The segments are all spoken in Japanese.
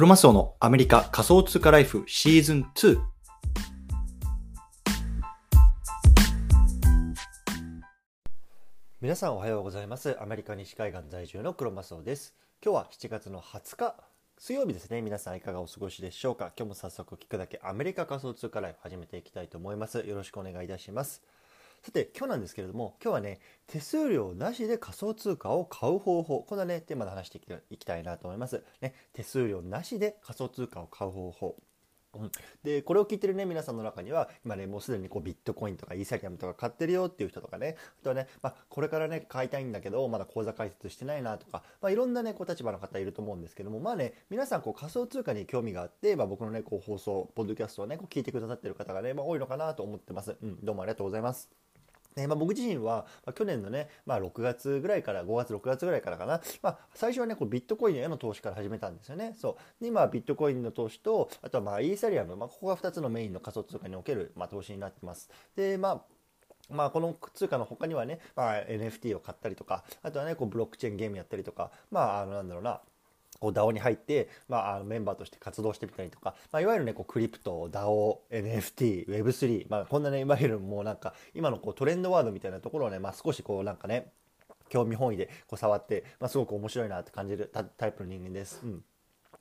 クロマスオのアメリカ仮想通貨ライフシーズン2。皆さんおはようございます。アメリカ西海岸在住のクロマスオです。今日は7月の20日水曜日ですね。皆さんいかがお過ごしでしょうか。今日も早速聞くだけアメリカ仮想通貨ライフ始めていきたいと思います。よろしくお願いいたします。さて今日なんですけれども今日はね手数料なしで仮想通貨を買う方法こんなねテーマで話していきたいなと思います。ね手数料なしで仮想通貨を買う方法。うん、でこれを聞いてるね皆さんの中には今ねもうすでにこうビットコインとかイーサリアムとか買ってるよっていう人とかねあとはね、まあ、これからね買いたいんだけどまだ口座開設してないなとか、まあ、いろんなねこう立場の方いると思うんですけどもまあね皆さんこう仮想通貨に興味があって、まあ、僕のねこう放送ポッドキャストをねこう聞いてくださってる方がね、まあ、多いのかなと思ってます、うん、どうもありがとうございます。え、まあ、僕自身は、ま、去年のね、まあ、6月ぐらいから5月6月ぐらいからかな、まあ、最初はねこうビットコインへの投資から始めたんですよね。そう。で今ビットコインの投資とあとはまあイーサリアム、まあ、ここが2つのメインの仮想通貨における、ま、投資になってます。でまあまあ、この通貨の他にはね、まあ、NFT を買ったりとかあとはねこうブロックチェーンゲームやったりとかまああのなんだろうなこう DAO に入って、まあ、あのメンバーとして活動してみたりとか、まあ、いわゆるねこうクリプト DAO NFT Web3、まあ、こんなねいわゆるもうなんか今のこうトレンドワードみたいなところをね、まあ、少しこうなんかね興味本位でこう触って、まあ、すごく面白いなって感じるタイプの人間です。うん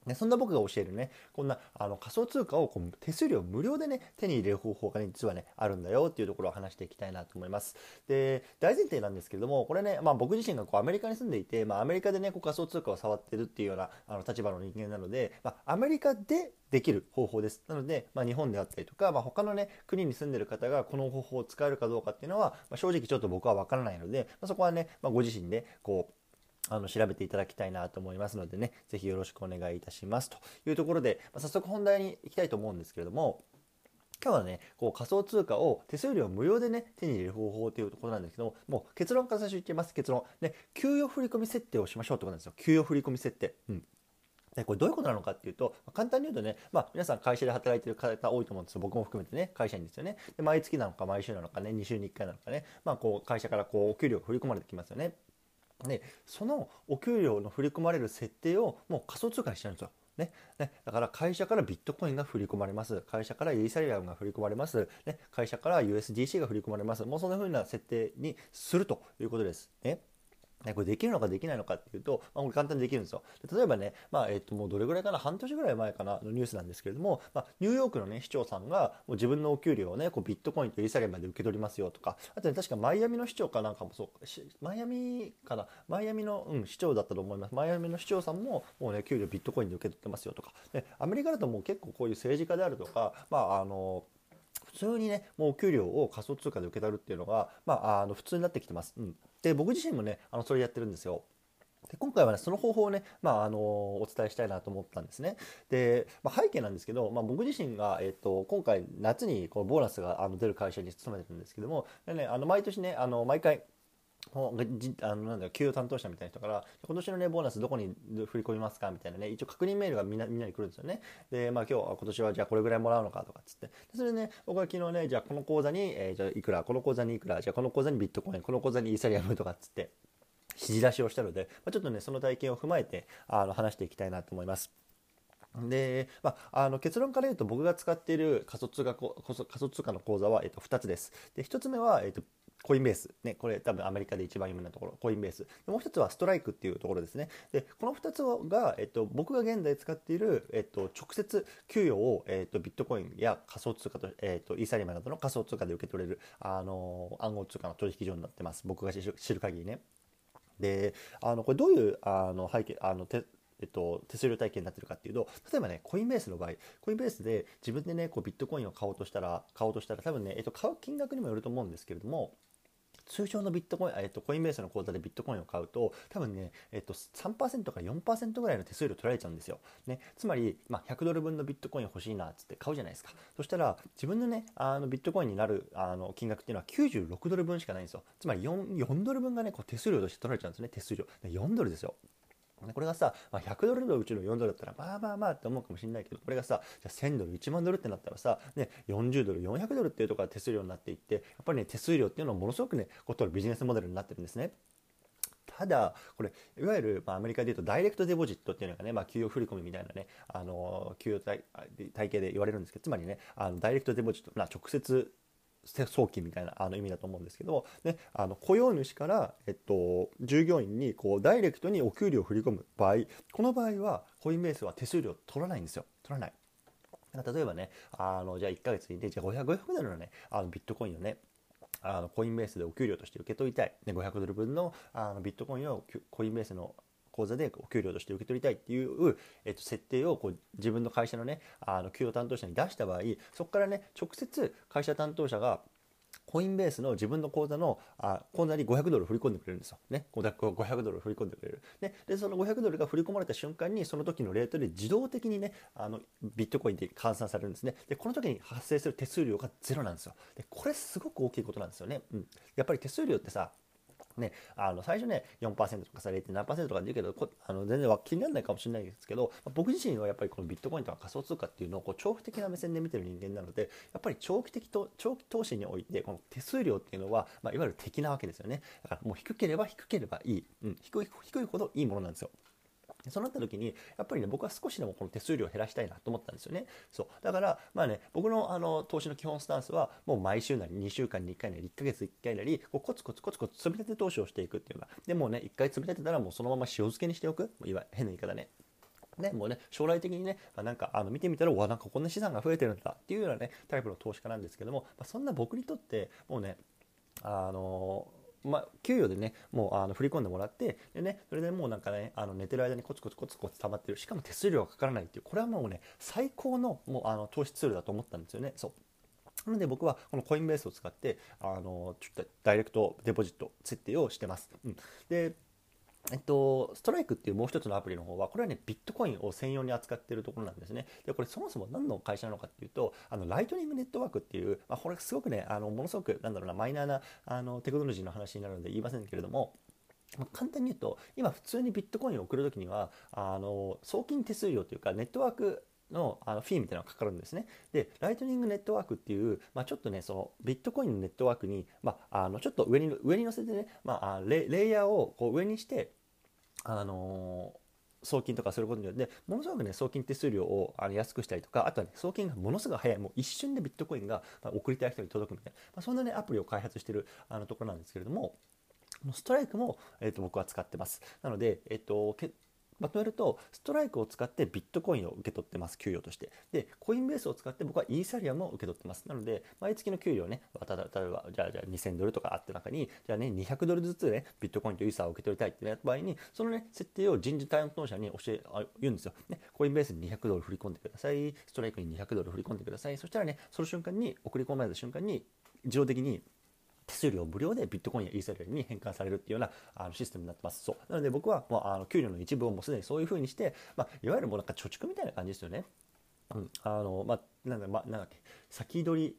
ね、そんな僕が教えるね、こんなあの仮想通貨をこう手数料無料でね、手に入れる方法がね、実はね、あるんだよっていうところを話していきたいなと思います。で、大前提なんですけれども、これね、まあ僕自身がこうアメリカに住んでいて、まあアメリカでね、こう仮想通貨を触ってるっていうようなあの立場の人間なので、まあアメリカでできる方法です。なので、まあ、日本であったりとか、まあ、他のね、国に住んでる方がこの方法を使えるかどうかっていうのは、まあ、正直ちょっと僕はわからないので、まあ、そこはね、まあ、ご自身で、こう、あの調べていただきたいなと思いますのでね、ぜひよろしくお願いいたしますというところで、まあ、早速本題に行きたいと思うんですけれども、今日はね、こう仮想通貨を手数料無料でね、手に入れる方法というところなんですけども、もう結論から最初言ってます、結論。ね、給与振込設定をしましょうってことなんですよ。給与振込設定。うん。でこれどういうことなのかっていうと、簡単に言うとね、まあ、皆さん会社で働いてる方多いと思うんですよ。僕も含めてね、会社員ですよね。で毎月なのか毎週なのかね、2週に1回なのかね、まあ、こう会社からこうお給料が振り込まれてきますよね。でそのお給料の振り込まれる設定をもう仮想通貨にしちゃうんですよ。ねね、だから会社からビットコインが振り込まれます。会社からイーサリアムが振り込まれます。ね、会社から USDC が振り込まれます。もうそんな風な設定にするということです。ねこれできるのかできないのかっていうと、まあ、これ簡単にできるんですよ。例えばね、まあ、えっと、もうどれぐらいかな、半年ぐらい前かなのニュースなんですけれども、まあ、ニューヨークのね、市長さんが、もう自分のお給料をね、こうビットコインとイーサリアムまで受け取りますよとか、あとね、確かマイアミの市長かなんかもそう、マイアミかな、マイアミの、うん、市長だったと思います。マイアミの市長さんも、もうね、給料ビットコインで受け取ってますよとか、で、アメリカだともう結構こういう政治家であるとか、まあ、あの、普通にね、もうお給料を仮想通貨で受け取るっていうのが、まあ、あの普通になってきてます。うん、で僕自身もねあのそれやってるんですよ。で今回はねその方法をね、まあ、あのお伝えしたいなと思ったんですね。で、まあ、背景なんですけど、まあ、僕自身が、えっと、今回夏にこのボーナスがあの出る会社に勤めてるんですけどもで、ね、あの毎年ねあの毎回あのなんだ給与担当者みたいな人から今年のねボーナスどこに振り込みますかみたいなね一応確認メールがみんなみんなに来るんですよね。でまあ今日今年はじゃあこれぐらいもらうのかとかっつって。それでね僕は昨日ねじゃあこの口座に、えー、じゃあいくらこの口座にいくらじゃあこの口座にビットコインこの口座にイーサリアムとかっつって指示出しをしたので、まあ、ちょっとねその体験を踏まえてあの話していきたいなと思います。で、まあ、あの結論から言うと僕が使っている仮想通貨仮想通貨の口座は、えっと、2つです。で1つ目は、えっと、コインベース。ね、これ多分アメリカで一番有名なところ、コインベース。もう一つはストライクっていうところですね。で、この二つが、えっと、僕が現在使っている、えっと、直接給与を、えっと、ビットコインや仮想通貨と、えっと、イーサリアムなどの仮想通貨で受け取れる、あの、暗号通貨の取引所になってます。僕が知る限りね。で、あの、これどういう、あの、背景、あの、てえっと、手数料体系になってるかっていうと例えばねコインベースの場合コインベースで自分でねこうビットコインを買おうとしたら買おうとしたら多分ね、えっと、買う金額にもよると思うんですけれども通常のビットコイン、えっと、コインベースの口座でビットコインを買うと、多分ね、えっと、3%から4%ぐらいの手数料取られちゃうんですよ。ね、つまり、まあ、100ドル分のビットコイン欲しいなっつって買うじゃないですか。そしたら、自分のね、あのビットコインになるあの金額っていうのは96ドル分しかないんですよ。つまり 4, 4ドル分がね、こう手数料として取られちゃうんですね、手数料。4ドルですよ。これがさ、まあ、100ドルのうちの4ドルだったらまあまあまあって思うかもしれないけどこれがさじゃ1000ドル1万ドルってなったらさ、ね、40ドル400ドルっていうところが手数料になっていってやっぱりね手数料っていうのはものすごくねこう取るビジネスモデルになってるんですね。ただこれいわゆる、まあ、アメリカでいうとダイレクトデポジットっていうのがね、まあ、給与振込みたいなねあの給与体体系で言われるんですけどつまりねあのダイレクトデポジット、まあ、直接送金みたいなあの意味だと思うんですけども、ね、あの雇用主から、えっと、従業員にこうダイレクトにお給料を振り込む場合この場合はコインベースは手数料取らないんですよ。取らない。例えばねあのじゃあ1ヶ月にじゃあ500 500ドルのねあのビットコインをねあのコインベースでお給料として受け取りたい、ね、500ドル分のあのビットコインをコインベースの口座でお給料として受け取りたいっていう、えっと、設定をこう自分の会社のねあの給与担当者に出した場合そこからね直接会社担当者がコインベースの自分の口座のあ口座に500ドル振り込んでくれるんですよ。ね、500ドル振り込んでくれる。ね、でその500ドルが振り込まれた瞬間にその時のレートで自動的にねあのビットコインで換算されるんですね。でこの時に発生する手数料がゼロなんですよ。でこれすごく大きいことなんですよね。うん、やっぱり手数料ってさね、あの最初ね4%とかさ0.7%とかで言うけどこあの全然気にならないかもしれないですけど僕自身はやっぱりこのビットコインとか仮想通貨っていうのをこう長期的な目線で見てる人間なのでやっぱり長期的と長期投資においてこの手数料っていうのは、まあ、いわゆる敵なわけですよね。だからもう低ければ低ければいい、うん、低い低いほどいいものなんですよ。そうなった時にやっぱりね僕は少しでもこの手数料を減らしたいなと思ったんですよね。そう。だからまあね僕のあの投資の基本スタンスはもう毎週なり2週間に1回なり1ヶ月1回なりこうコツコツコツコツ積み立て投資をしていくっていうのが。でもうね1回積み立てたらもうそのまま塩漬けにしておく。いわ変な言い方ね。ね、もうね、将来的にね、なんかあの見てみたら、わ、なんかこんな資産が増えてるんだっていうようなね、タイプの投資家なんですけども、まあ、そんな僕にとって、もうね、あのまあ、給与でねもうあの振り込んでもらってでねそれでもうなんかねあの寝てる間にコツコツコツコツ溜まってる。しかも手数料がかからないっていうこれはもうね最高のもうあの投資ツールだと思ったんですよね。そう。なので僕はこのコインベースを使ってあのちょっとダイレクトデポジット設定をしてます、うん、でえっと、ストライクっていうもう一つのアプリの方は、これはね、ビットコインを専用に扱っているところなんですね。で、これそもそも何の会社なのかっていうと、あの、ライトニングネットワークっていう、まあ、これすごくね、あの、ものすごく、なんだろうな、マイナーな、あの、テクノロジーの話になるので言いませんけれども、簡単に言うと今普通にビットコインを送るときにはあの送金手数料というかネットワークのあのフィーみたいなのがかかるんですね。で、ライトニングネットワークっていう、まあ、ちょっとね、そのビットコインのネットワークに、まあ、あのちょっと上に上に乗せてね、まあ、レレイヤーをこう上にして、あの送金とかすることによってものすごくね送金手数料をあの安くしたりとかあとは、ね、送金がものすごく早いもう一瞬でビットコインがあ送りたい人に届くみたいな、まあ、そんなねアプリを開発してるあのところなんですけれどもストライクも、えー、と僕は使ってますなので、えっ、ー、とまとめるとストライクを使ってビットコインを受け取ってます給与として。でコインベースを使って僕はイーサリアムを受け取ってます。なので毎月の給料ね例えばじゃあじゃあ2000ドルとかあった中にじゃあね200ドルずつねビットコインとイーサーを受け取りたいってなった場合にそのね設定を人事担当者に教えあ言うんですよ、ね、コインベースに200ドル振り込んでください。ストライクに200ドル振り込んでください。そしたらねその瞬間に送り込まれた瞬間に自動的に手数料無料でビットコインやイーサリアムに変換されるっていうようなあのシステムになってます。そうなので僕はもうあの給料の一部をもうすでにそういうふうにして、まあ、いわゆるもうなんか貯蓄みたいな感じですよね。うん、あのまあ、なんだ、まなんだっけ先取り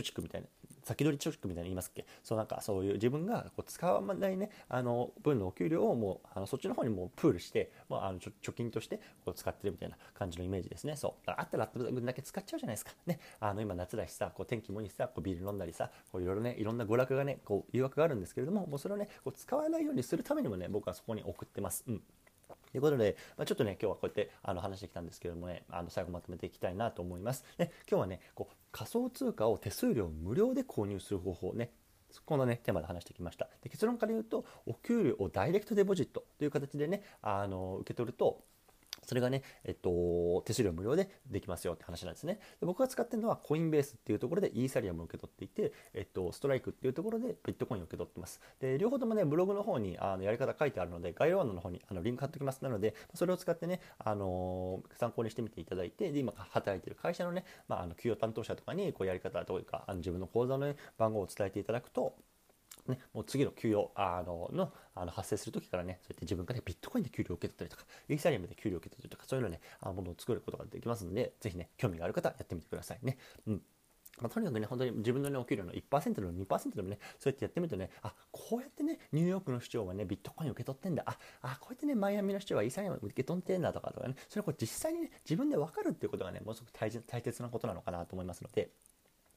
貯蓄みたいな先取り貯蓄みたいな言いますっけ？そうなんかそういう自分がこう使わないねあの分のお給料をもうあのそっちの方にもうプールして、まあ、あの貯金としてこう使ってるみたいな感じのイメージですね。そう。あったらあった分だけ使っちゃうじゃないですか。ね。あの今夏だしさこう天気もいいしさこうビール飲んだりさこういろいろねいろんな娯楽がねこう誘惑があるんですけれどももうそれをねこう使わないようにするためにもね僕はそこに送ってます。うん。ということで、まあ、ちょっとね、今日はこうやってあの話してきたんですけどもね、あの最後まとめていきたいなと思います。ね今日はね、こう仮想通貨を手数料無料で購入する方法ね、このね、テーマで話してきました。で結論から言うと、お給料をダイレクトデポジットという形でね、あの受け取ると、それがね、えっと、手数料無料でできますよって話なんですね。で僕が使ってるのはコインベースっていうところでイーサリアムを受け取っていて、えっと、ストライクっていうところでビットコインを受け取ってます。で、両方ともね、ブログの方にあのやり方書いてあるので、概要欄の方にあのリンク貼っておきます。なので、それを使ってね、あのー、参考にしてみていただいて、で、今働いてる会社のね、まあ、あの給与担当者とかにこうやり方というか、あの自分の口座の、ね、番号を伝えていただくと、ね、もう次の給与あののあの発生するときからね、そうやって自分がね、ビットコインで給料を受け取ったりとか、イーサリアムで給料を受け取ったりとか、そういうのね、あものを作ることができますので、ぜひね、興味がある方やってみてくださいね。うん。まあ、とにかくね、本当に自分の、ね、お給料の1%でも2%でもね、そうやってやってみるとね、あ、こうやってね、ニューヨークの市長はね、ビットコイン受け取ってんだ。あ、あこうやってね、マイアミの市長はイーサリアム受け取ってんだとかとかね、それをこう実際にね、自分で分かるっていうことがね、ものすごく大切なことなのかなと思いますので、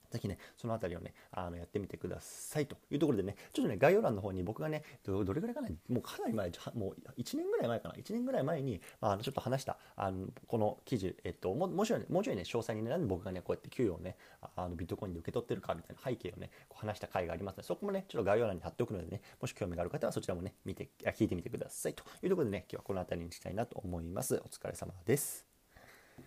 ぜひね、そのあたりをね、あのやってみてくださいというところでね、ちょっとね、概要欄の方に僕がね、どれぐらいかな、もうかなり前、もう1年ぐらい前かな、1年ぐらい前に、あちょっと話した、あのこの記事、えっと、ももちろん、もうちょいね、詳細にね、なんで僕がね、こうやって給与をね、あのビットコインで受け取ってるかみたいな背景をね、こう話した回がありますので、そこもね、ちょっと概要欄に貼っておくのでね、もし興味がある方はそちらもね、見て、聞いてみてくださいというところでね、今日はこの辺りにしたいなと思います。お疲れ様です。